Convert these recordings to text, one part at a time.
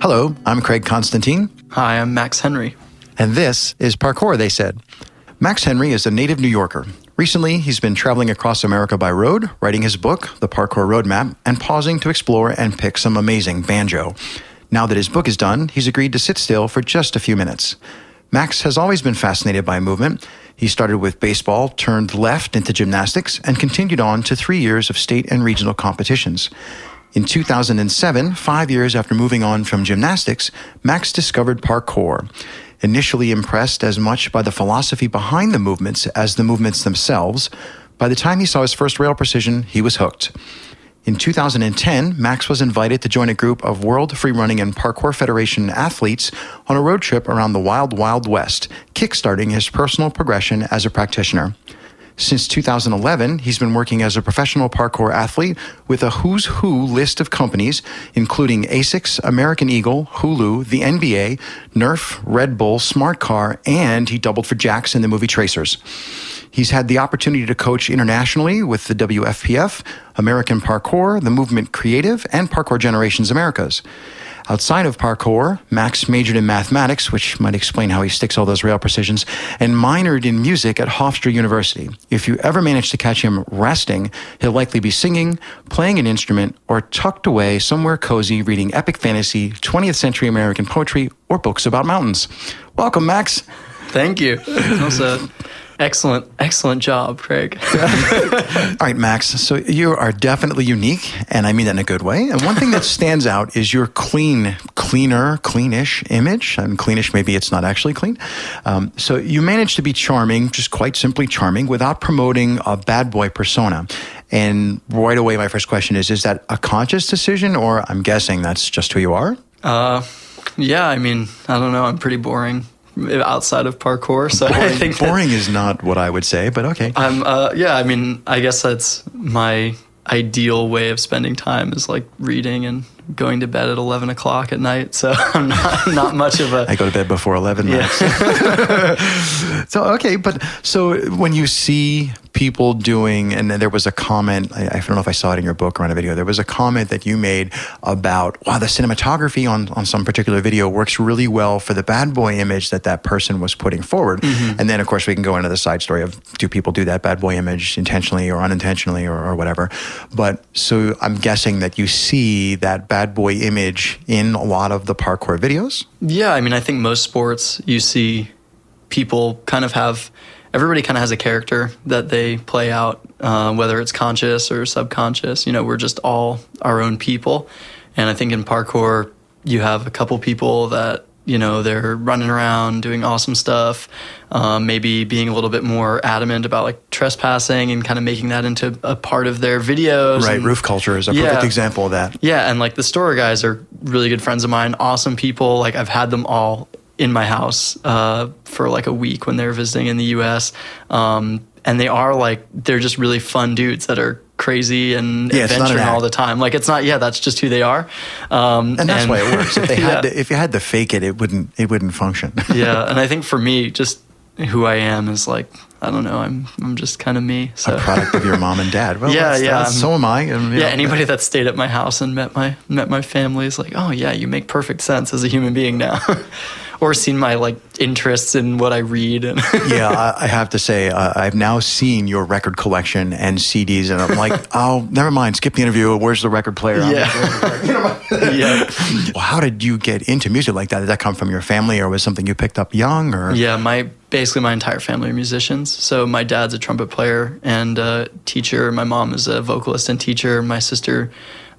Hello, I'm Craig Constantine. Hi, I'm Max Henry. And this is Parkour, they said. Max Henry is a native New Yorker. Recently, he's been traveling across America by road, writing his book, The Parkour Roadmap, and pausing to explore and pick some amazing banjo. Now that his book is done, he's agreed to sit still for just a few minutes. Max has always been fascinated by movement. He started with baseball, turned left into gymnastics, and continued on to three years of state and regional competitions. In 2007, five years after moving on from gymnastics, Max discovered parkour. Initially impressed as much by the philosophy behind the movements as the movements themselves, by the time he saw his first rail precision, he was hooked. In 2010, Max was invited to join a group of World Free Running and Parkour Federation athletes on a road trip around the Wild Wild West, kickstarting his personal progression as a practitioner. Since 2011, he's been working as a professional parkour athlete with a who's who list of companies, including ASICS, American Eagle, Hulu, the NBA, Nerf, Red Bull, Smart Car, and he doubled for Jax in the movie Tracers. He's had the opportunity to coach internationally with the WFPF, American Parkour, the Movement Creative, and Parkour Generations Americas. Outside of parkour, Max majored in mathematics, which might explain how he sticks all those rail precisions, and minored in music at Hofstra University. If you ever manage to catch him resting, he'll likely be singing, playing an instrument, or tucked away somewhere cozy reading epic fantasy, 20th century American poetry, or books about mountains. Welcome, Max. Thank you. That was a excellent, excellent job, Craig. All right, Max. So you are definitely unique, and I mean that in a good way. And one thing that stands out is your clean, cleaner, cleanish image. Mean, cleanish, maybe it's not actually clean. Um, so you manage to be charming, just quite simply charming, without promoting a bad boy persona. And right away, my first question is: Is that a conscious decision, or I'm guessing that's just who you are? Uh, yeah. I mean, I don't know. I'm pretty boring outside of parkour. So boring, I think boring is not what I would say, but okay. I'm. Uh, yeah. I mean, I guess that's my ideal way of spending time is like reading and going to bed at 11 o'clock at night so i'm not, not much of a i go to bed before 11 yeah. so okay but so when you see people doing and there was a comment I, I, don't know if i saw it in your book or on a video there was a comment that you made about wow the cinematography on, on some particular video works really well for the bad boy image that that person was putting forward mm-hmm. and then of course we can go into the side story of do people do that bad boy image intentionally or unintentionally or, or whatever but so i'm guessing that you see that bad bad boy image in a lot of the parkour videos? Yeah, I mean, I think most sports you see people kind of have everybody kind of has a character that they play out, uh, whether it's conscious or subconscious. You know, we're just all our own people, and I think in parkour you have a couple people that you know they're running around doing awesome stuff um, maybe being a little bit more adamant about like trespassing and kind of making that into a part of their videos right and, roof culture is a yeah, perfect example of that. Yeah and like the Storror guys are really good friends of mine awesome people like i've had them all in my house uh, for like a week when they were visiting in the us um, and they are like they're just really fun dudes that are crazy and yeah, adventuring all the time. Like it's not. Yeah, that's just who they are. Um, and that's and, why it works. If they had to, if you had to fake it, it wouldn't it wouldn't function. yeah, and I think for me, just who I am is like I don't know. I'm I'm just kind of me. So. A product of your mom and dad. Well, yeah, that's, yeah. That's, so am I. And, yeah. Know, anybody that stayed at my house and met my met my family is like, oh yeah, you make perfect sense as a human being now. or seen my like interests in what I read. And yeah, I, I, have to say, uh, I've now seen your record collection and CDs, and I'm like, oh, never mind, skip the interview. Where's the record player? Yeah, yeah. Well, how did you get into music like that? Did that come from your family, or was something you picked up young? Or yeah, my basically my entire family are musicians. So my dad's a trumpet player and a teacher. My mom is a vocalist and teacher. My sister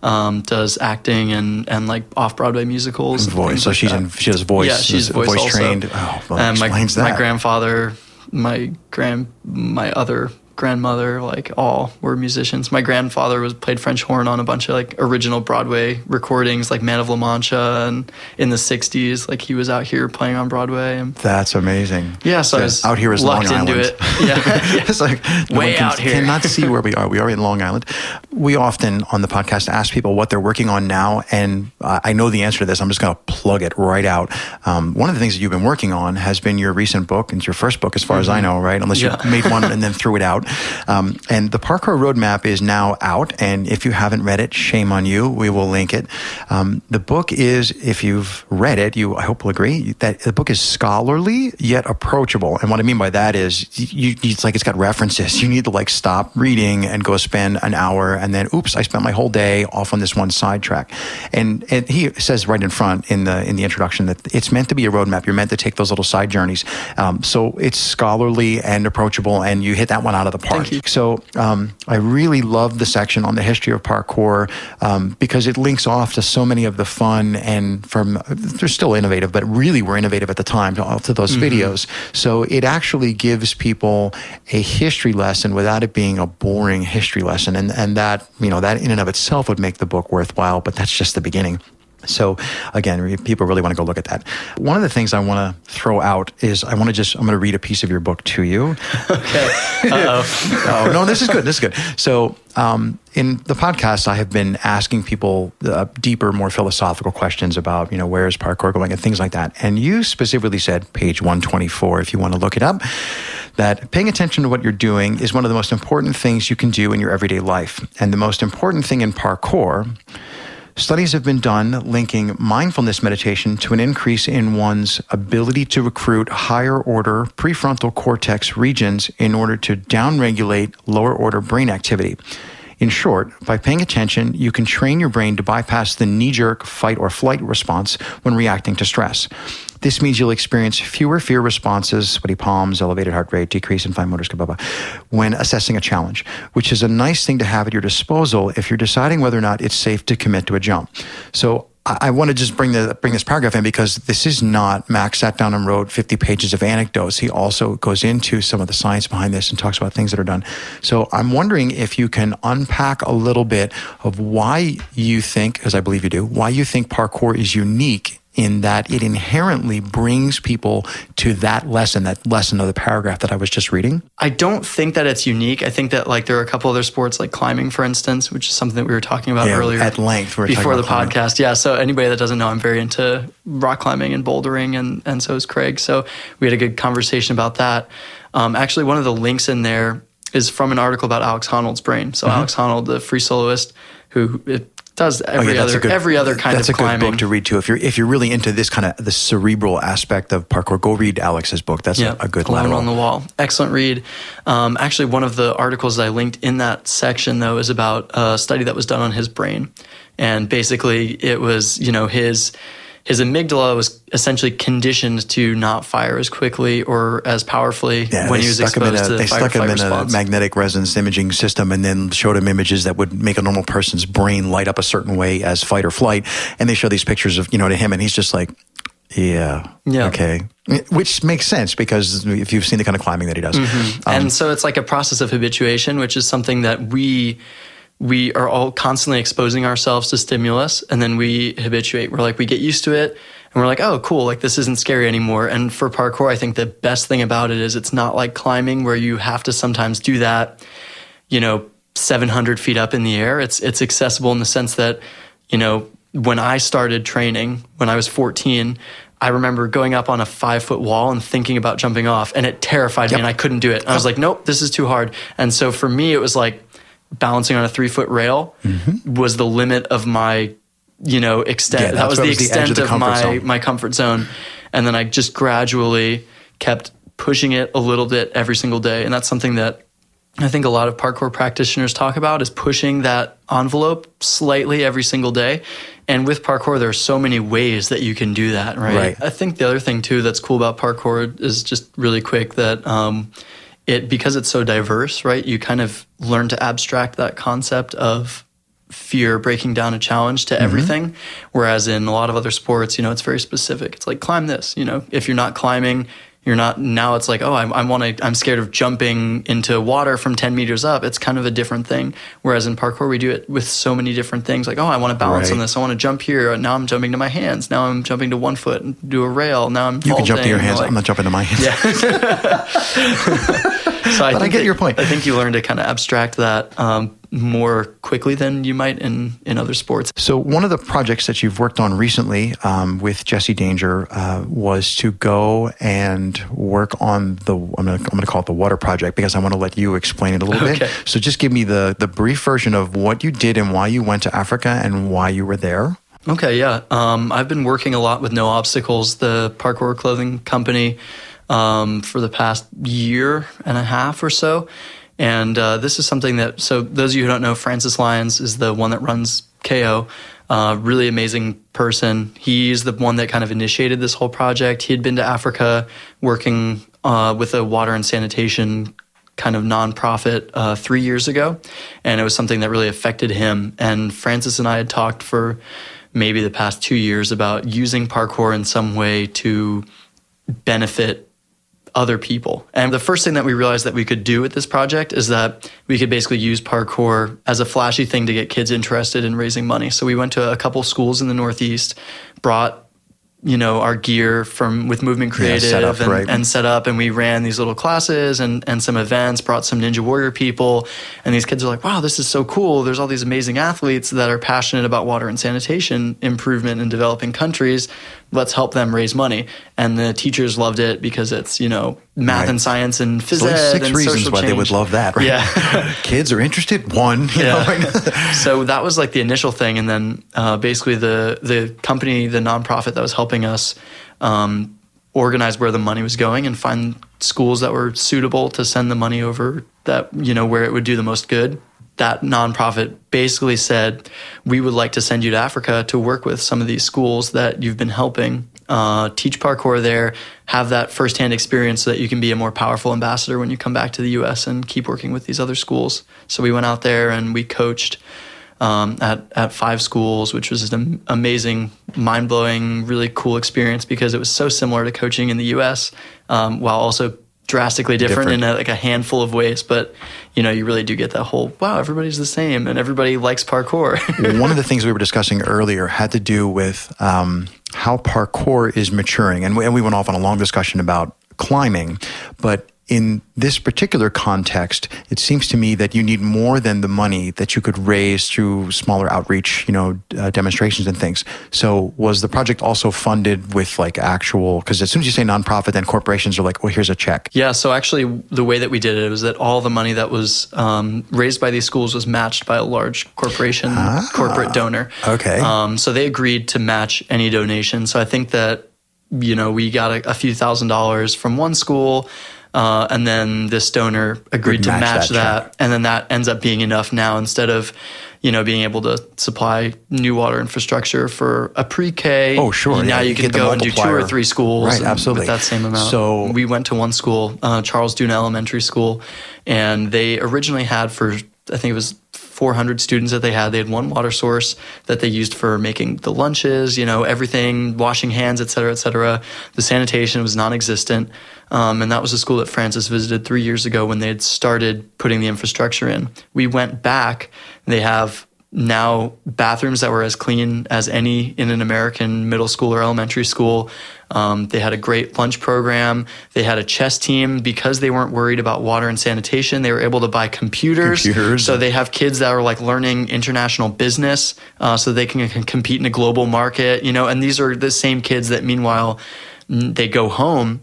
um, does acting and, and like off Broadway musicals. voice. So like she's that. in, she does voice. Yeah, she's voice, voice trained. Oh, well, and my, that. my grandfather, my grand, my other grandmother, like all were musicians. My grandfather was played French horn on a bunch of like original Broadway recordings, like Man of La Mancha, and in the '60s, like he was out here playing on Broadway. And That's amazing. Yeah, so, I was out here is Long Island. It. Yeah, yeah. it's like no way can, out here. Cannot see where we are. We are in Long Island. We often on the podcast ask people what they're working on now, and uh, I know the answer to this. I'm just going to plug it right out. Um, one of the things that you've been working on has been your recent book. It's your first book, as far mm-hmm. as I mm-hmm. know, right? Unless yeah. you made one and then threw it out. Um, and the parkour roadmap is now out. And if you haven't read it, shame on you. We will link it. Um, the book is, if you've read it, you I hope will agree that the book is scholarly yet approachable. And what I mean by that is, you, it's like it's got references. You need to like stop reading and go spend an hour, and then oops, I spent my whole day off on this one sidetrack. And, and he says right in front in the in the introduction that it's meant to be a roadmap. You're meant to take those little side journeys. Um, so it's scholarly and approachable, and you hit that one out of the park. So um, I really love the section on the history of parkour um, because it links off to so many of the fun and from they're still innovative, but really were innovative at the time to, to those mm-hmm. videos. So it actually gives people a history lesson without it being a boring history lesson, and and that you know that in and of itself would make the book worthwhile. But that's just the beginning. So again, people really want to go look at that. One of the things I want to throw out is I want to just I'm going to read a piece of your book to you. okay. oh no, this is good. This is good. So um, in the podcast, I have been asking people uh, deeper, more philosophical questions about you know where is parkour going and things like that. And you specifically said page 124, if you want to look it up, that paying attention to what you're doing is one of the most important things you can do in your everyday life, and the most important thing in parkour Studies have been done linking mindfulness meditation to an increase in one's ability to recruit higher order prefrontal cortex regions in order to downregulate lower order brain activity. In short, by paying attention, you can train your brain to bypass the knee jerk fight or flight response when reacting to stress. This means you'll experience fewer fear responses, sweaty palms, elevated heart rate, decrease in fine motor skill, when assessing a challenge, which is a nice thing to have at your disposal if you're deciding whether or not it's safe to commit to a jump. So I want to just bring the bring this paragraph in because this is not Max sat down and wrote 50 pages of anecdotes. He also goes into some of the science behind this and talks about things that are done. So I'm wondering if you can unpack a little bit of why you think, as I believe you do, why you think parkour is unique in that it inherently brings people to that lesson, that lesson of the paragraph that I was just reading? I don't think that it's unique. I think that like there are a couple other sports like climbing, for instance, which is something that we were talking about yeah, earlier at length before the climbing. podcast. Yeah. So anybody that doesn't know, I'm very into rock climbing and bouldering, and and so is Craig. So we had a good conversation about that. Um, actually, one of the links in there is from an article about Alex Honnold's brain. So mm-hmm. Alex Honnold, the free soloist, who does every oh, yeah, other good, every other kind of climbing. That's a good book to read too. If you're if you're really into this kind of the cerebral aspect of parkour, go read Alex's book. That's a, a, good Alone on the wall. Excellent read. Um, actually, one of the articles I linked in that section though is about a study that was done on his brain, and basically it was you know his his amygdala was essentially conditioned to not fire as quickly or as powerfully yeah, when he was exposed a, to the They stuck him in response. a magnetic resonance imaging system and then showed him images that would make a normal person's brain light up a certain way as fight or flight. And they show these pictures of, you know, to him and he's just like, yeah. Yeah. Okay. Which makes sense because if you've seen the kind of climbing that he does. Mm-hmm. Um, and so it's like a process of habituation, which is something that we we are all constantly exposing ourselves to stimulus and then we habituate. We're like, we get used to it and we're like, oh, cool, like this isn't scary anymore. And for parkour, I think the best thing about it is it's not like climbing where you have to sometimes do that, you know, 700 feet up in the air. It's, it's accessible in the sense that, you know, when I started training when I was 14, I remember going up on a five foot wall and thinking about jumping off, and it terrified yep. me, and I couldn't do it. I was like, nope, this is too hard. And so for me, it was like, balancing on a three foot rail mm-hmm. was the limit of my you know extent yeah, that was the was extent the of, of my zone. my comfort zone and then i just gradually kept pushing it a little bit every single day and that's something that i think a lot of parkour practitioners talk about is pushing that envelope slightly every single day and with parkour there are so many ways that you can do that right, right. i think the other thing too that's cool about parkour is just really quick that um, it because it's so diverse, right? You kind of learn to abstract that concept of fear breaking down a challenge to mm-hmm. everything. Whereas in a lot of other sports, you know, it's very specific. It's like climb this. You know, if you're not climbing, you're not now it's like oh i, I want to i'm scared of jumping into water from 10 meters up. It's kind of a different thing. Whereas in parkour we do it with so many different things. Like oh i want to balance right. on this. I want to jump here. Now i'm jumping to my hands. Now i'm jumping to one foot and do a rail. Now i'm you can jump to your hands. Like, i'm not jumping to my hands. yeah. So I, but I get your point. I think you learn to kind of abstract that um, more quickly than you might in, in other sports. So, one of the projects that you've worked on recently um, with Jesse Danger uh, was to go and work on the, I'm going to call it the water project because I want to let you explain it a little okay. bit. So, just give me the, the brief version of what you did and why you went to Africa and why you were there. Okay, yeah. Um, I've been working a lot with No Obstacles, the parkour clothing company, um, for the past year and a half or so. And uh, this is something that, so those of you who don't know, Francis Lyons is the one that runs KO. Uh, really amazing person. He's the one that kind of initiated this whole project. He had been to Africa working uh, with a water and sanitation kind of nonprofit uh, three years ago, and it was something that really affected him. And Francis and I had talked for maybe the past two years about using parkour in some way to benefit other people. And the first thing that we realized that we could do with this project is that we could basically use parkour as a flashy thing to get kids interested in raising money. So we went to a couple schools in the Northeast, brought you know our gear from with movement creative yeah, set up, and, right. and, set up and we ran these little classes and, and some events brought some ninja warrior people and these kids are like wow this is so cool there's all these amazing athletes that are passionate about water and sanitation improvement in developing countries let's help them raise money and the teachers loved it because it's you know math Right. and science and physics. So six and reasons social why they change. would love that, right? yeah Kids are interested. One, you know, right? so that was like the initial thing, and then uh, basically the the company, the nonprofit that was helping us um, organize where the money was going and find schools that were suitable to send the money over that you know where it would do the most good. That nonprofit basically said, "We would like to send you to Africa to work with some of these schools that you've been helping." Uh, teach parkour there, have that firsthand experience so that you can be a more powerful ambassador when you come back to the U.S. and keep working with these other schools. So we went out there and we coached um, at at five schools, which was an amazing, mind blowing, really cool experience because it was so similar to coaching in the U.S. Um, while also drastically different, Different. in a, like a handful of ways. But you know, you really do get that whole wow, everybody's the same and everybody likes parkour. One of the things we were discussing earlier had to do with um, how parkour is maturing. And we, and we went off on a long discussion about climbing. But in this particular context, it seems to me that you need more than the money that you could raise through smaller outreach, you know, uh, demonstrations and things. So was the project also funded with like actual, because as soon as you say nonprofit, then corporations are like, well, here's a check. Yeah, so actually, the way that we did it was that all the money that was um, raised by these schools was matched by a large corporation, corporate donor. okay. Um, so they agreed to match any donation. So I think that, you know, we got a, a few thousand dollars from one school. Uh, and then this donor agreed Would to match match, that that, and then that ends up being enough now instead of, you know, being able to supply new water infrastructure for a pre-K. Oh, sure, Now yeah, you you can go and do two or three schools, Right, absolutely. with that same amount. So- we went to one school, uh, Charles Duna Elementary School, and they originally had for I think it was 400 students that they had. They had one water source that they used for making the lunches, you know, everything, washing hands, et cetera, et cetera. The sanitation was non-existent, um, and that was a school that Francis visited three years ago when they had started putting the infrastructure in. We went back. They have now bathrooms that were as clean as any in an American middle school or elementary school. Um, they had a great lunch program. They had a chess team because they weren't worried about water and sanitation. They were able to buy computers. Computers. So they have kids that are like learning international business, uh, so they can, can compete in a global market. You know, and these are the same kids that meanwhile they go home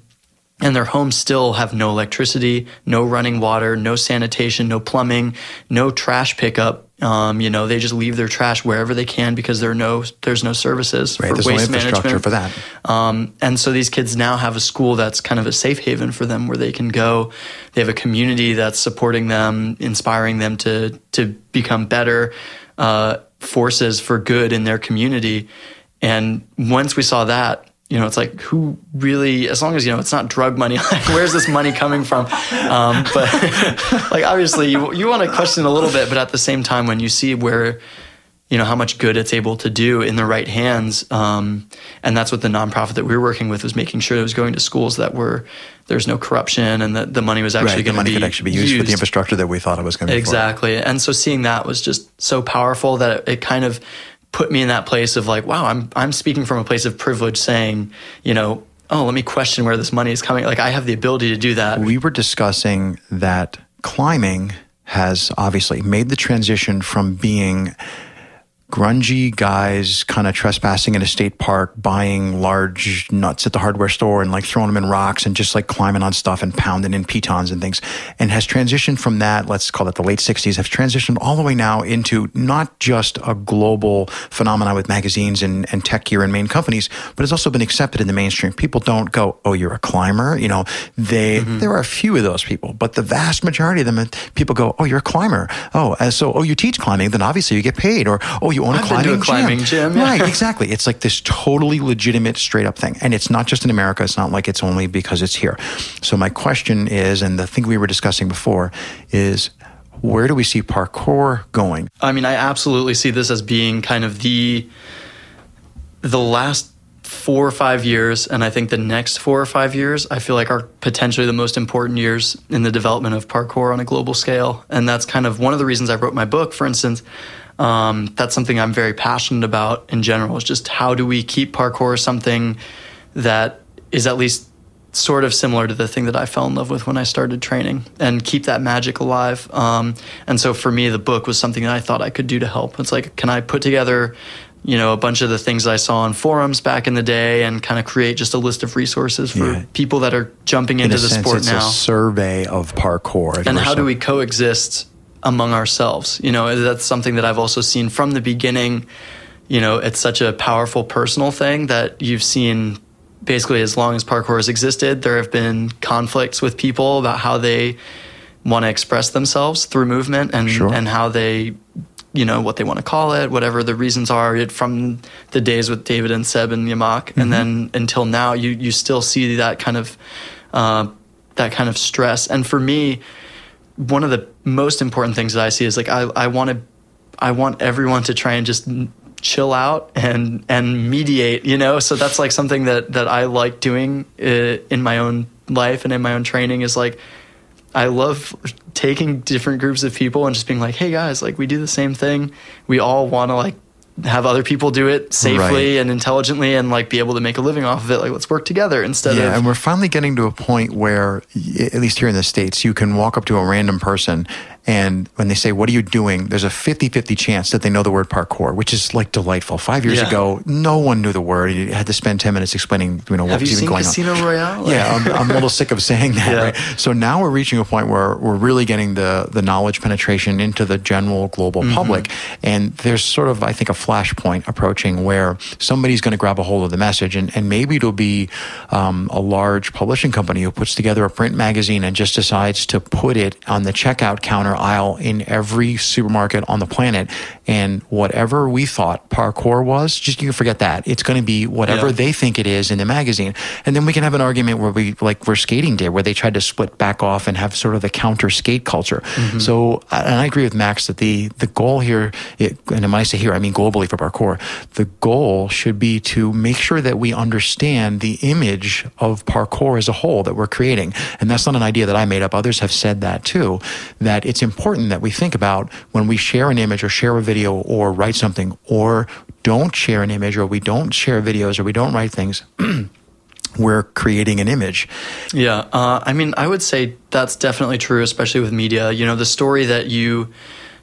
and their homes still have no electricity, no running water, no sanitation, no plumbing, no trash pickup. Um, you know, they just leave their trash wherever they can because there are no there's no services Right, for there's no waste infrastructure management for that. Um, and so these kids now have a school that's kind of a safe haven for them, where they can go. They have a community that's supporting them, inspiring them to to become better uh, forces for good in their community. And once we saw that, you know, it's like who really, as long as you know, it's not drug money. Like, where's this money coming from? Um, but like, obviously, you you want to question a little bit, but at the same time, when you see where you know how much good it's able to do in the right hands um, and that's what the nonprofit that we were working with was making sure it was going to schools that were there's no corruption and that the money was actually Right, going to money be could actually be used, for the infrastructure that we thought it was going to be. for. exactly and so seeing that was just so powerful that it, it kind of put me in that place of like wow i'm i'm speaking from a place of privilege saying you know oh let me question where this money is coming. Like i have the ability to do that. We were discussing that climbing has obviously made the transition from being grungy guys kind of trespassing in a state park, buying large nuts at the hardware store and like throwing them in rocks and just like climbing on stuff and pounding in pitons and things. And has transitioned from that, let's call it the late 60s, have transitioned all the way now into not just a global phenomenon with magazines and, and tech gear and main companies, but it's also been accepted in the mainstream. People don't go, oh, you're a climber. You know, they, mm-hmm. there are a few of those people, but the vast majority of them, people go, oh, you're a climber. Oh, so, oh, you teach climbing, then obviously you get paid. Or, oh, you own a climbing, a climbing gym. gym. Yeah. Right, exactly. It's like this totally legitimate, straight up thing. And it's not just in America. It's not like it's only because it's here. So my question is, and the thing we were discussing before is, where do we see parkour going? I mean, I absolutely see this as being kind of the the last four or five years, and I think the next four or five years, I feel like are potentially the most important years in the development of parkour on a global scale. And that's kind of one of the reasons I wrote my book. For instance, um, that's something I'm very passionate about in general. Is just how do we keep parkour something that is at least sort of similar to the thing that I fell in love with when I started training and keep that magic alive. Um, and so for me, the book was something that I thought I could do to help. It's like, can I put together, you know, a bunch of the things I saw on forums back in the day and kind of create just a list of resources for yeah. people that are jumping into the sense, sport it's now. A survey of parkour. And how do we coexist among ourselves. You know, that's something that I've also seen from the beginning. You know, it's such a powerful personal thing that you've seen basically as long as parkour has existed, there have been conflicts with people about how they want to express themselves through movement and sure. and how they you know what they want to call it whatever the reasons are It, from the days with David and Seb and Yamak mm-hmm. and then until now you you still see that kind of uh, that kind of stress and for me one of the most important things that I see is like I, I want to I want everyone to try and just chill out and and mediate you know? So that's like something that that I like doing uh, in my own life and in my own training is like I love taking different groups of people and just being like hey guys like we do the same thing. We all want to like have other people do it safely right. and intelligently and like be able to make a living off of it like let's work together instead of yeah, of and we're finally getting to a point where at least here in the states you can walk up to a random person and when they say, What are you doing? There's a 50 50 chance that they know the word parkour, which is like delightful. Five years yeah. ago, no one knew the word. You had to spend 10 minutes explaining you know, what's even going Casino on. Royale? Yeah, I'm, I'm, a little sick of saying that, yeah. right? So now we're reaching a point where we're really getting the, the knowledge penetration into the general global mm-hmm. public. And there's sort of, I think, a flashpoint approaching where somebody's going to grab a hold of the message. And, and maybe it'll be um, a large publishing company who puts together a print magazine and just decides to put it on the checkout counter aisle in every supermarket on the planet. And whatever we thought parkour was, just you can forget that. It's going to be whatever yeah. they think it is in the magazine. And then we can have an argument where we, like where skating did, where they tried to split back off and have sort of the counter skate culture. Mm-hmm. So, and I agree with Max that the, the goal here, it, and when I say here, I mean globally for parkour, the goal should be to make sure that we understand the image of parkour as a whole that we're creating. And that's not an idea that I made up. Others have said that too, that it's important that we think about when we share an image or share a video or write something or don't share an image or we don't share videos or we don't write things. we're creating an image. Yeah. Uh, I mean, I would say that's definitely true, especially with media. You know, the story that you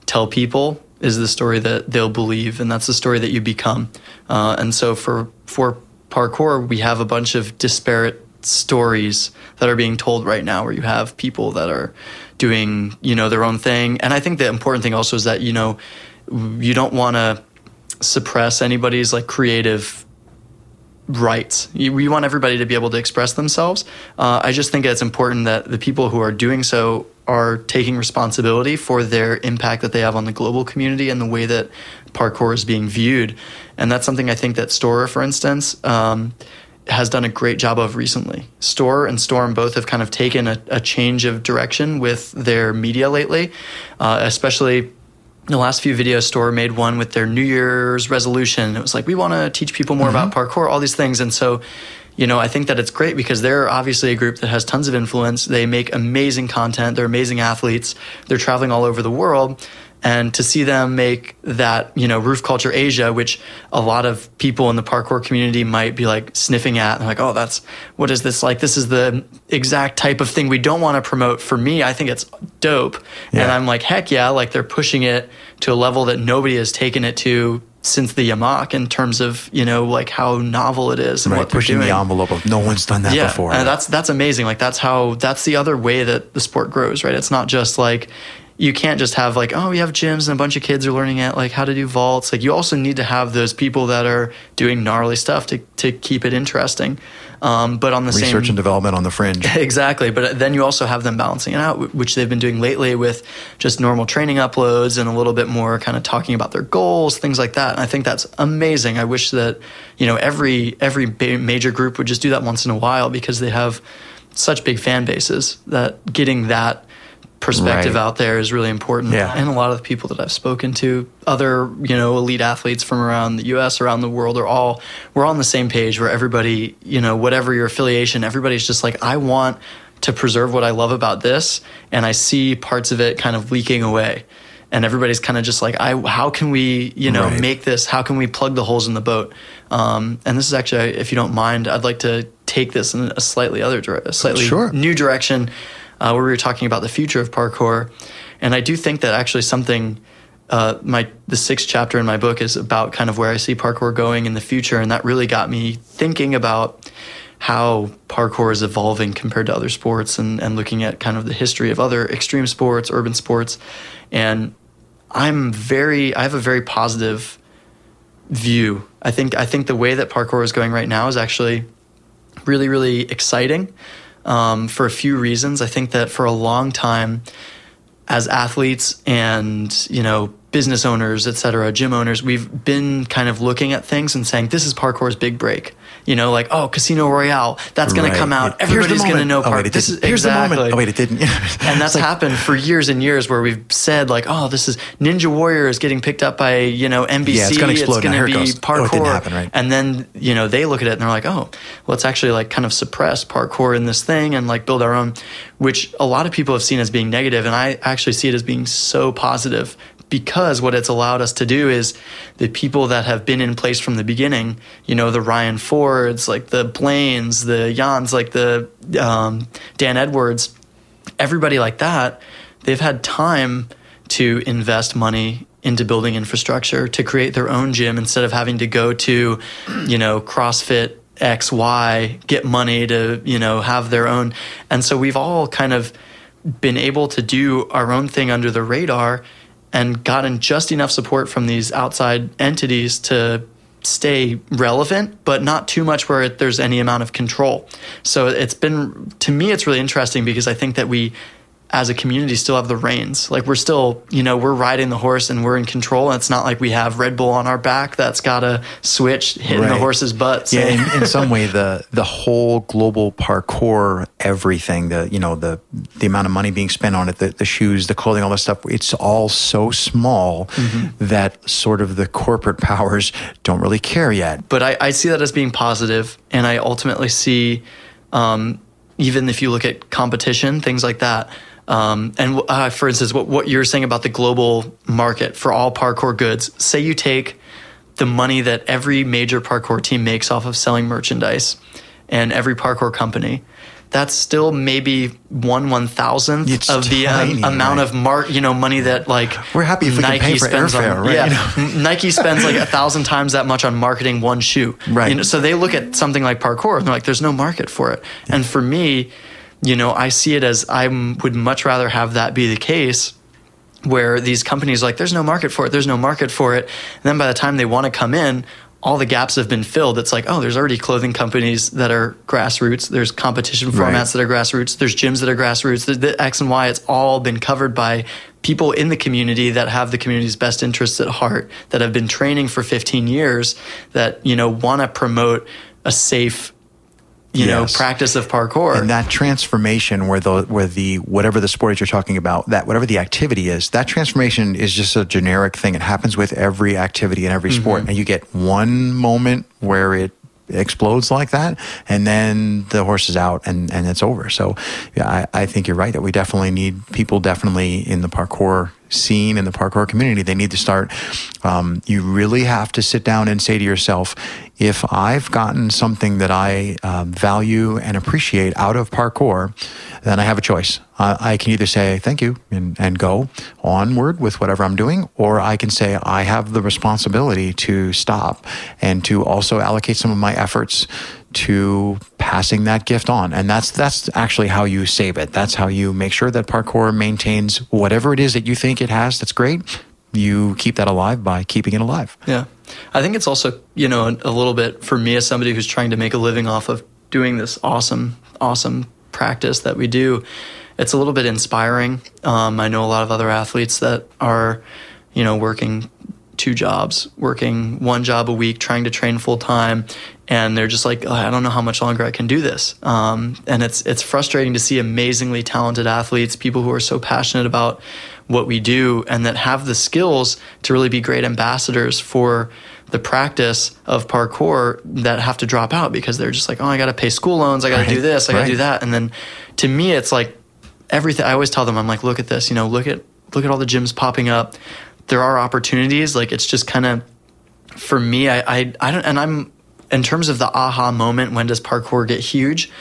tell people is the story that they'll believe, and that's the story that you become. Uh, and so for for parkour, we have a bunch of disparate stories that are being told right now, where you have people that are doing you know their own thing, and I think the important thing also is that you know you don't want to suppress anybody's like creative rights. You, you, want everybody to be able to express themselves. Uh, I just think it's important that the people who are doing so are taking responsibility for their impact that they have on the global community and the way that parkour is being viewed. And that's something I think that Storror, for instance, um, has done a great job of recently. Storror and Storm both have kind of taken a, a change of direction with their media lately, uh, especially the last few videos Storror made one with their new year's resolution. It was like we want to teach people more mm-hmm. about parkour all these things. And so you know i think that it's great because they're obviously a group that has tons of influence. They make amazing content. They're amazing athletes. They're traveling all over the world and to see them make that you know roof culture asia which a lot of people in the parkour community might be like sniffing at and like oh that's what is this like this is the exact type of thing we don't want to promote for me i think it's dope Yeah. and i'm like heck yeah like they're pushing it to a level that nobody has taken it to since the yamak in terms of you know like how novel it is and right, what they're pushing doing the envelope of no one's done that yeah, before. and that's that's amazing. Like that's how that's the other way that the sport grows, right? It's not just like you can't just have like oh we have gyms and a bunch of kids are learning at like how to do vaults. Like you also need to have those people that are doing gnarly stuff to to keep it interesting. Um, but on the same research and development on the fringe. Exactly, but then you also have them balancing it out, which they've been doing lately with just normal training uploads and a little bit more kind of talking about their goals, things like that. And I think that's amazing. I wish that you know every every major group would just do that once in a while because they have such big fan bases that getting that perspective Right. out there is really important. Yeah. And a lot of the people that I've spoken to, other, you know, elite athletes from around the US, around the world are all we're on the same page where everybody, you know, whatever your affiliation, everybody's just like, I want to preserve what I love about this and I see parts of it kind of leaking away. And everybody's kind of just like, I, how can we, you know, Right. make this? How can we plug the holes in the boat? Um, and this is actually, if you don't mind, I'd like to take this in a slightly other, a slightly Sure. new direction uh, where we were talking about the future of parkour. And I do think that actually something, uh, my the sixth chapter in my book is about kind of where I see parkour going in the future, and that really got me thinking about how parkour is evolving compared to other sports, and and looking at kind of the history of other extreme sports, urban sports, and I'm very I have a very positive view. I think I think the way that parkour is going right now is actually really really exciting um, for a few reasons. I think that for a long time, as athletes and you know business owners, et cetera, gym owners, we've been kind of looking at things and saying this is parkour's big break. You know, like oh, Casino Royale, that's going Right. to come out. Yeah. Everybody's going to know Oh, parkour. wait, this is Here's the exactly. moment. Oh wait, it didn't. and that's happened for years and years where we've said like oh this is ninja warrior is getting picked up by you know nbc Yeah, it's gonna explode. gonna Now here it be goes. parkour Oh, it didn't happen, right. and then you know they look at it and they're like oh well it's actually like kind of suppress parkour in this thing and like build our own which a lot of people have seen as being negative and i actually see it as being so positive because what it's allowed us to do is the people that have been in place from the beginning, you know, the Ryan Fords, like the Blaines, the Jans, like the um, Dan Edwards, everybody like that, they've had time to invest money into building infrastructure to create their own gym instead of having to go to, you know, CrossFit XY, get money to, you know, have their own. And so we've all kind of been able to do our own thing under the radar and gotten just enough support from these outside entities to stay relevant, but not too much where there's any amount of control. So it's been, to me, it's really interesting because I think that we, as a community, still have the reins. Like we're still, you know, we're riding the horse and we're in control. And it's not like we have Red Bull on our back that's got a switch hitting the horse's butt. Yeah, in, in some way, the the whole global parkour, everything, the you know the the amount of money being spent on it, the, the shoes, the clothing, all this stuff, it's all so small Mm-hmm. that sort of the corporate powers don't really care yet. but I, I see that as being positive, and I ultimately see, um, even if you look at competition, things like that. Um, and uh, for instance, what, what you're saying about the global market for all parkour goods, say you take the money that every major parkour team makes off of selling merchandise and every parkour company. That's still maybe one one thousandth of the um, amount right. of mark, you know, money that like We're happy if we can Nike pay for spends airfare, on, right? Yeah, You know? Nike spends like a thousand times that much on marketing one shoe. Right. You know, so they look at something like parkour and they're like, there's no market for it. And for me, you know, I see it as I would much rather have that be the case where these companies like, there's no market for it, there's no market for it. And then by the time they want to come in, all the gaps have been filled. It's like, oh, there's already clothing companies that are grassroots. There's competition formats Right. that are grassroots. There's gyms that are grassroots. The, the X and Y, it's all been covered by people in the community that have the community's best interests at heart, that have been training for 15 years, that, you know, want to promote a safe, you know, practice of parkour. And that transformation, where the where the whatever the sport is you're talking about, that whatever the activity is, that transformation is just a generic thing. It happens with every activity and every sport, mm-hmm. and you get one moment where it explodes like that, and then the horse is out, and and it's over. So, yeah, I, I think you're right that we definitely need people definitely in the parkour scene in the parkour community, they need to start. Um, you really have to sit down and say to yourself, if I've gotten something that I um, value and appreciate out of parkour, then I have a choice. Uh, I can either say thank you and, and go onward with whatever I'm doing, or I can say I have the responsibility to stop and to also allocate some of my efforts to passing that gift on. And that's that's actually how you save it. That's how you make sure that parkour maintains whatever it is that you think it has that's great. You keep that alive by keeping it alive. Yeah. I think it's also, you know, a, little bit for me as somebody who's trying to make a living off of doing this awesome, awesome practice that we do. It's a little bit inspiring. Um, I know a lot of other athletes that are, you know, working two jobs, working one job a week, trying to train full time, and they're just like, oh, I don't know how much longer I can do this. Um, and it's it's frustrating to see amazingly talented athletes, people who are so passionate about what we do, and that have the skills to really be great ambassadors for the practice of parkour that have to drop out because they're just like, oh, I got to pay school loans, I got to Right, do this, I got to right. do that, and then to me, it's like everything. I always tell them, I'm like, look at this, you know, look at look at all the gyms popping up. There are opportunities. Like it's just kind of for me. I, I I don't, and I'm in terms of the aha moment. When does parkour get huge?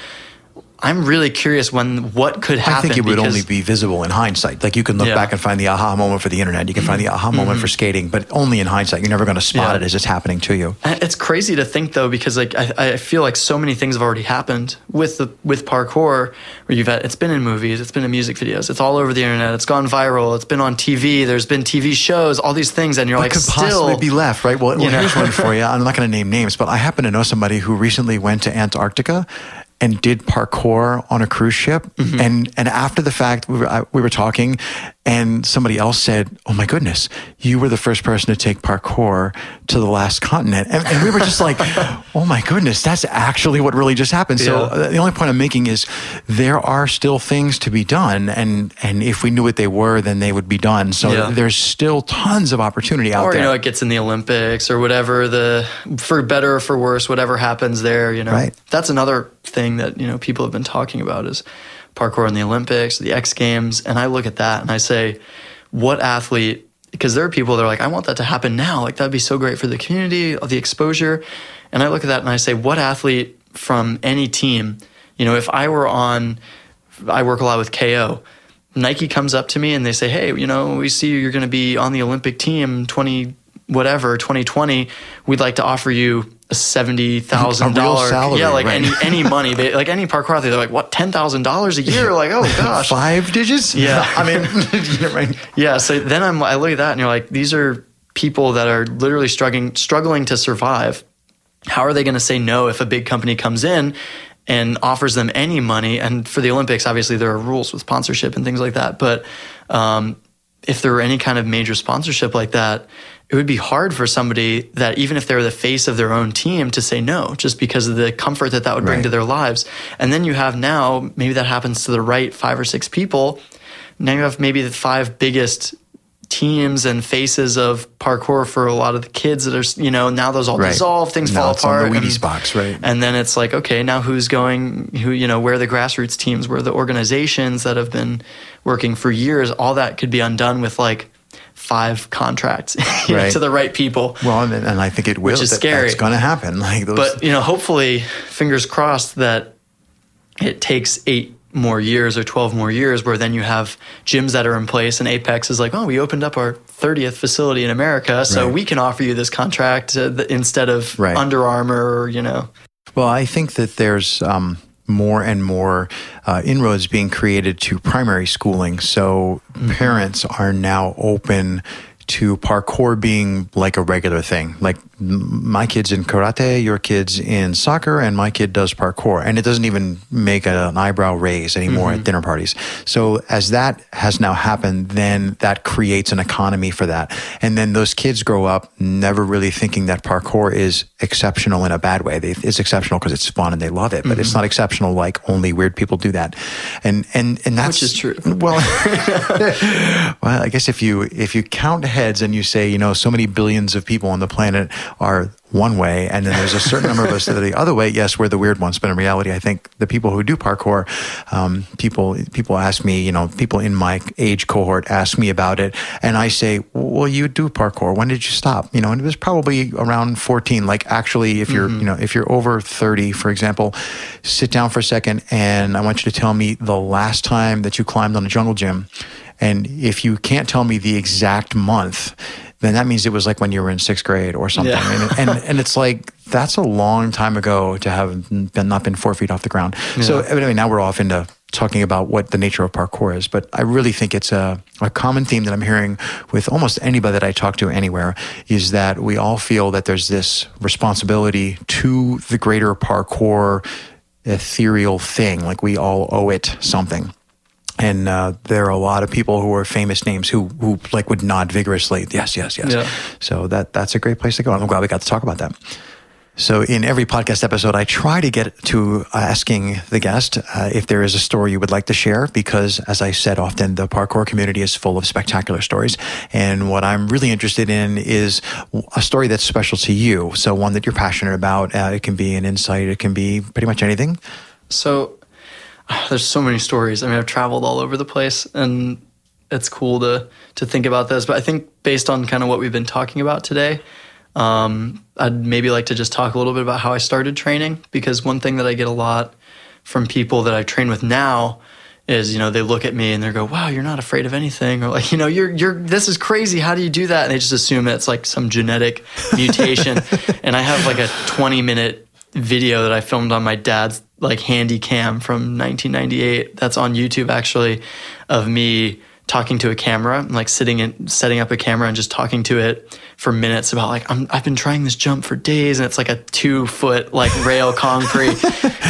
I'm really curious when what could happen. I think it would only be visible in hindsight. Like you can look Yeah. back and find the aha moment for the internet. You can find the aha mm-hmm. moment for mm-hmm. skating, but only in hindsight. You're never going to spot Yeah. it as it's happening to you. Uh, it's crazy to think though, because like I, I feel like so many things have already happened with the with parkour. Where you've had it's been in movies, it's been in music videos, it's all over the internet, it's gone viral, it's been on TV. There's been TV shows, all these things, and you're What like could still possibly be left, right? Well, well here's one for you. I'm not going to name names, but I happen to know somebody who recently went to Antarctica and did parkour on a cruise ship. Mm-hmm. And and after the fact, we were, I, we were talking, and somebody else said, "Oh my goodness, you were the first person to take parkour to the last continent." And, and we were just like, "Oh my goodness, that's actually what really just happened." So Yeah. uh, the only point I'm making is there are still things to be done, and and if we knew what they were, then they would be done. So Yeah. there's still tons of opportunity out or there. Or, you know it gets in the Olympics or whatever the for better or for worse whatever happens there you know Right. that's another thing that you know people have been talking about is parkour in the Olympics the X Games and I look at that and I say what athlete because there are people that are like I want that to happen now like that'd be so great for the community the exposure and I look at that and I say what athlete from any team you know if I were on I work a lot with KO Nike comes up to me and they say, "Hey, you know, we see you're going to be on the Olympic team 20 whatever 2020. We'd like to offer you a seventy thousand dollar salary, yeah, like right. any any money, They- like any parkour athlete. They're like, what ten thousand dollars a year? Like, oh gosh, Five digits? Yeah. I mean, you know, right. yeah. So then I'm, I look at that and you're like, these are people that are literally struggling, struggling to survive. How are they going to say no if a big company comes in and offers them any money? And for the Olympics, obviously there are rules with sponsorship and things like that. But um, if there were any kind of major sponsorship like that, it would be hard for somebody that even if they're the face of their own team to say no, just because of the comfort that that would bring Right. to their lives. And then you have now maybe that happens to the right five or six people. Now you have maybe the five biggest teams and faces of parkour for a lot of the kids that are, you know, now those all Right. dissolve, things Now fall it's on the apart. Wheaties and- box, right. And then it's like, okay, now who's going, who, you know, where the grassroots teams, where the organizations that have been working for years? All that could be undone with like five contracts Right. to the right people. Well, and, and I think it will. Which is that, scary. That's going to happen. Like those. But you know, hopefully, fingers crossed that it takes eight more years or 12 more years where then you have gyms that are in place and apex is like oh we opened up our 30th facility in america so Right. we can offer you this contract uh, th- instead of Right. Under Armour or you know Well, I think that there's um, more and more uh, inroads being created to primary schooling. So parents are now open to parkour being like a regular thing. Like my kid's in karate, your kid's in soccer, and my kid does parkour. And it doesn't even make an eyebrow raise anymore at mm-hmm. dinner parties. So as that has now happened, then that creates an economy for that. And then those kids grow up never really thinking that parkour is exceptional in a bad way. They, it's exceptional because it's fun and they love it, but it's mm-hmm. not exceptional like only weird people do that. And and and that's Which is true. Well, well, I guess if you if you count heads and you say, you know, so many billions of people on the planet are one way, and then there's a certain number of us that are the other way. Yes, we're the weird ones, but in reality, I think the people who do parkour, um, people people ask me, you know, people in my age cohort ask me about it, and I say, well, you do parkour. When did you stop? You know, and it was probably around 14. Like actually, if you're, mm-hmm. you know, if you're over 30, for example, sit down for a second, and I want you to tell me the last time that you climbed on a jungle gym. And if you can't tell me the exact month, then that means it was like when you were in sixth grade or something. Yeah. and, and, and it's like that's a long time ago to have been not been four feet off the ground. Yeah. So I mean, now we're off into talking about what the nature of parkour is, but I really think it's a, a common theme that I'm hearing with almost anybody that I talk to anywhere is that we all feel that there's this responsibility to the greater parkour ethereal thing, like we all owe it something and uh, there are a lot of people who are famous names who who like would nod vigorously, yes, yes, yes. Yeah. So that that's a great place to go. I'm glad we got to talk about that. So in every podcast episode, I try to get to asking the guest uh, if there is a story you would like to share, because as I said often, the parkour community is full of spectacular stories, and what I'm really interested in is a story that's special to you. So one that you're passionate about. Uh, it can be an insight. It can be pretty much anything. So there's so many stories. I mean, I've traveled all over the place, and it's cool to to think about this. But I think based on kind of what we've been talking about today, um, I'd maybe like to just talk a little bit about how I started training because one thing that I get a lot from people that I train with now is you know they look at me and they go wow you're not afraid of anything or like you know you're you're this is crazy how do you do that and they just assume it's like some genetic mutation and I have like a 20 minute video that I filmed on my dad's like handy cam from 1998 that's on YouTube actually of me talking to a camera, and like sitting and setting up a camera and just talking to it for minutes about like i have been trying this jump for days and it's like a two foot like rail concrete,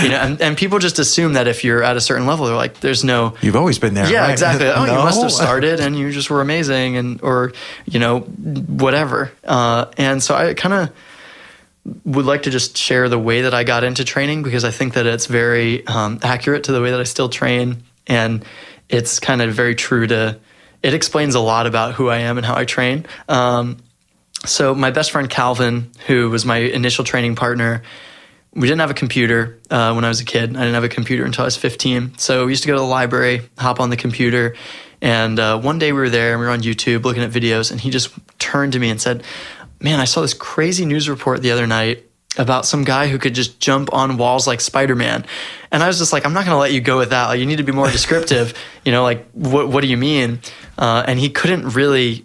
you know, and, and, people just assume that if you're at a certain level, they're like, there's no. You've always been there. Yeah, right? exactly. Oh, no. you must have started and you just were amazing and or you know whatever. Uh, and so I kind of would like to just share the way that I got into training because I think that it's very um, accurate to the way that I still train. And it's kind of very true to, it explains a lot about who I am and how I train. Um, so, my best friend Calvin, who was my initial training partner, we didn't have a computer uh, when I was a kid. I didn't have a computer until I was 15. So, we used to go to the library, hop on the computer. And uh, one day we were there and we were on YouTube looking at videos, and he just turned to me and said, man, I saw this crazy news report the other night about some guy who could just jump on walls like Spider-Man. And I was just like, I'm not going to let you go with that. Like, you need to be more descriptive. you know, like, what, what do you mean? Uh, and he couldn't really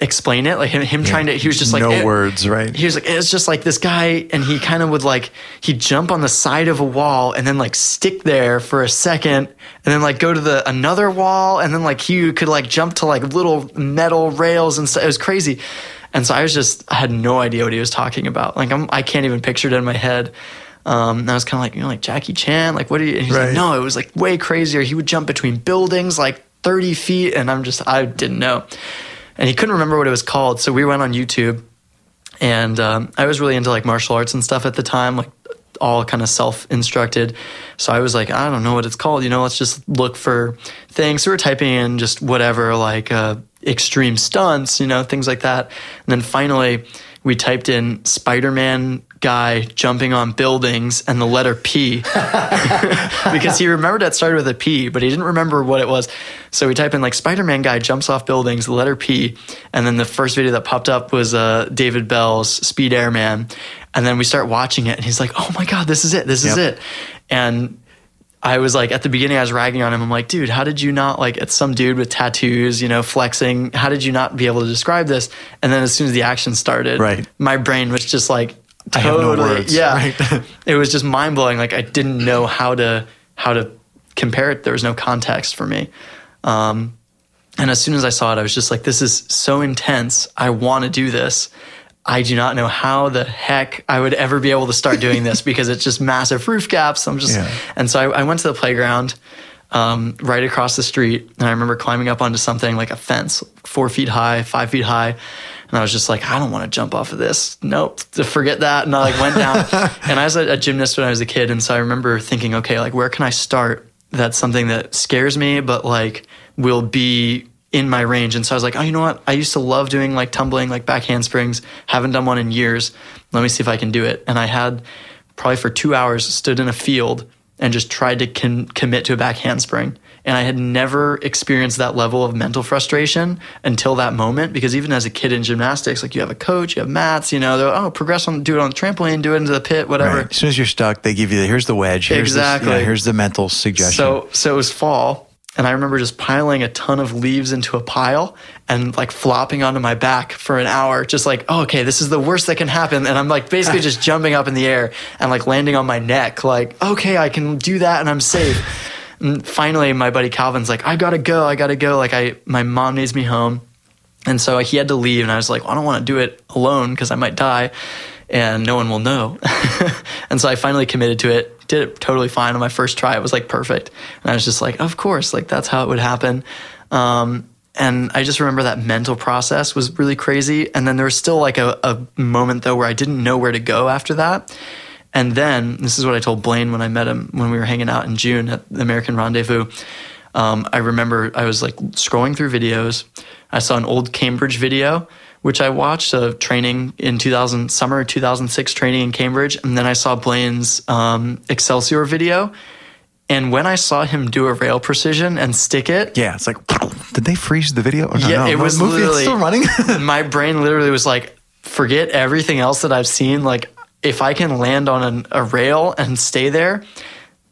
explain it. Like him, him yeah. trying to, he was just like, no words, right? He was like, it's just like this guy. And he kind of would like, he'd jump on the side of a wall and then like stick there for a second and then like go to the another wall. And then like he could like jump to like little metal rails and stuff. It was crazy. And so I was just, I had no idea what he was talking about. Like, I'm, I can't even picture it in my head. Um, and I was kind of like, you know, like Jackie Chan, like, what do you, and he's right. like, no, it was like way crazier. He would jump between buildings like 30 feet. And I'm just, I didn't know. And he couldn't remember what it was called. So we went on YouTube and um, I was really into like martial arts and stuff at the time, like all kind of self instructed. So I was like, I don't know what it's called. You know, let's just look for things. So we're typing in just whatever, like, uh, extreme stunts, you know, things like that. And then finally, we typed in Spider Man guy jumping on buildings and the letter P because he remembered that started with a P, but he didn't remember what it was. So we type in like Spider Man guy jumps off buildings, the letter P. And then the first video that popped up was uh, David Belle's Speed Airman. And then we start watching it and he's like, oh my God, this is it. This yep. is it. And I was like, at the beginning, I was ragging on him. I'm like, dude, how did you not like, it's some dude with tattoos, you know, flexing. How did you not be able to describe this? And then as soon as the action started, right. my brain was just like, totally, no words, yeah. Right? it was just mind blowing. Like I didn't know how to, how to compare it. There was no context for me. Um, and as soon as I saw it, I was just like, this is so intense. I want to do this. I do not know how the heck I would ever be able to start doing this because it's just massive roof gaps. I'm just, yeah. and so I, I, went to the playground um, right across the street, and I remember climbing up onto something like a fence, four feet high, five feet high, and I was just like, I don't want to jump off of this. Nope, to forget that. And I like went down, and I was a, a gymnast when I was a kid, and so I remember thinking, okay, like where can I start? That's something that scares me, but like will be in my range. And so I was like, oh, you know what? I used to love doing like tumbling, like back handsprings. Haven't done one in years. Let me see if I can do it. And I had probably for two hours stood in a field and just tried to con- commit to a back handspring. And I had never experienced that level of mental frustration until that moment. Because even as a kid in gymnastics, like you have a coach, you have mats, you know, they're oh progress on, do it on the trampoline, do it into the pit, whatever. Right. As soon as you're stuck, they give you the, here's the wedge, here's Exactly. The, yeah, here's the mental suggestion. So so it was fall, and I remember just piling a ton of leaves into a pile and like flopping onto my back for an hour, just like, oh, okay, this is the worst that can happen. And I'm like basically just jumping up in the air and like landing on my neck, like, okay, I can do that and I'm safe. And finally, my buddy Calvin's like, I gotta go, I gotta go. Like, I my mom needs me home. And so he had to leave, and I was like, well, I don't want to do it alone because I might die and no one will know. and so I finally committed to it, did it totally fine on my first try. It was like perfect. And I was just like, of course, like that's how it would happen. Um, and I just remember that mental process was really crazy. And then there was still like a, a moment though where I didn't know where to go after that. And then this is what I told Blane when I met him when we were hanging out in June at the American Rendezvous. Um, I remember I was like scrolling through videos. I saw an old Cambridge video, which I watched of training in 2000, summer 2006 training in Cambridge. And then I saw Blane's um, Excelsior video. And when I saw him do a rail precision and stick it, yeah, it's like, did they freeze the video? Oh, no, yeah, no, it was movie literally still running. my brain literally was like, forget everything else that I've seen. Like, if I can land on an, a rail and stay there,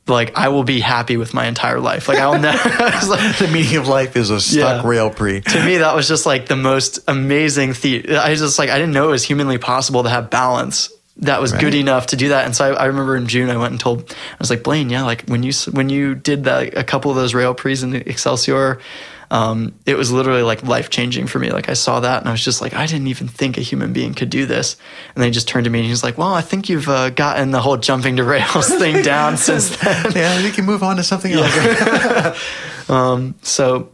like I will be happy with my entire life. Like I'll never. Like, the meaning of life is a stuck Yeah. rail pre. to me, that was just like the most amazing thing. I just like I didn't know it was humanly possible to have balance. That was good enough to do that. And so I, I remember in June, I went and told I was like Blane, yeah, like when you when you did that a couple of those rail pre's in the Excelsior. Um, it was literally like life changing for me. Like I saw that and I was just like, I didn't even think a human being could do this. And then he just turned to me and he was like, Well, I think you've uh, gotten the whole jumping to rails thing down since then. Yeah, we can move on to something else. So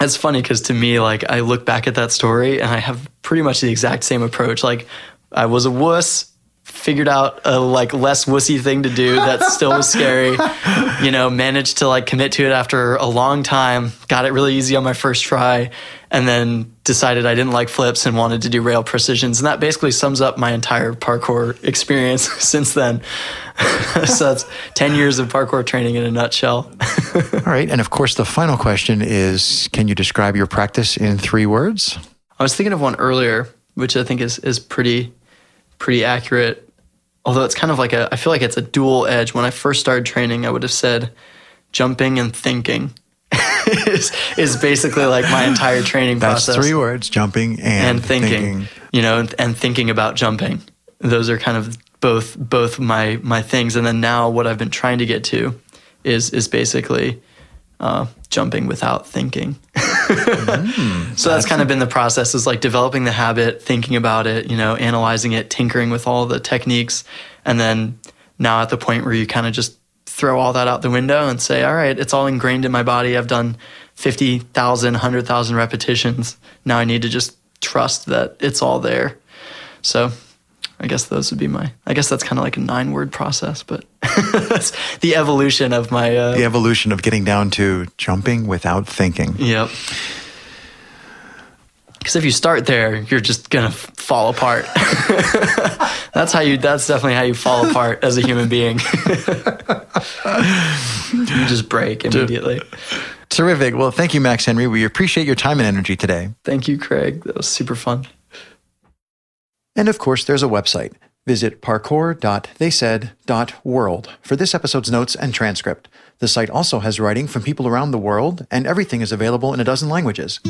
it's funny because to me, like I look back at that story and I have pretty much the exact same approach. Like I was a wuss, figured out a like less wussy thing to do that still was scary. You know, managed to like commit to it after a long time. Got it really easy on my first try, and then decided I didn't like flips and wanted to do rail precisions. And that basically sums up my entire parkour experience since then. so that's ten years of parkour training in a nutshell. All right, and of course, the final question is: Can you describe your practice in three words? I was thinking of one earlier, which I think is is pretty pretty accurate. Although it's kind of like a, I feel like it's a dual edge. When I first started training, I would have said jumping and thinking is is basically like my entire training That's process. three words: jumping and, and thinking, you know, and, and thinking about jumping. Those are kind of both both my my things. And then now, what I've been trying to get to is is basically uh, jumping without thinking. Mm-hmm. so that's kind of been the process is like developing the habit, thinking about it, you know, analyzing it, tinkering with all the techniques, and then now at the point where you kind of just throw all that out the window and say, all right, it's all ingrained in my body. I've done 50,000, 100,000 repetitions. Now I need to just trust that it's all there. So I guess those would be my, I guess that's kind of like a nine word process, but that's the evolution of my, uh, The evolution of getting down to jumping without thinking. Yep. Because if you start there, you're just gonna f- fall apart. that's how you. That's definitely how you fall apart as a human being. you just break immediately. Terrific. Well, thank you, Max Henry. We appreciate your time and energy today. Thank you, Craig. That was super fun. And of course, there's a website. Visit parkour.theysaid.world for this episode's notes and transcript. The site also has writing from people around the world, and everything is available in a dozen languages.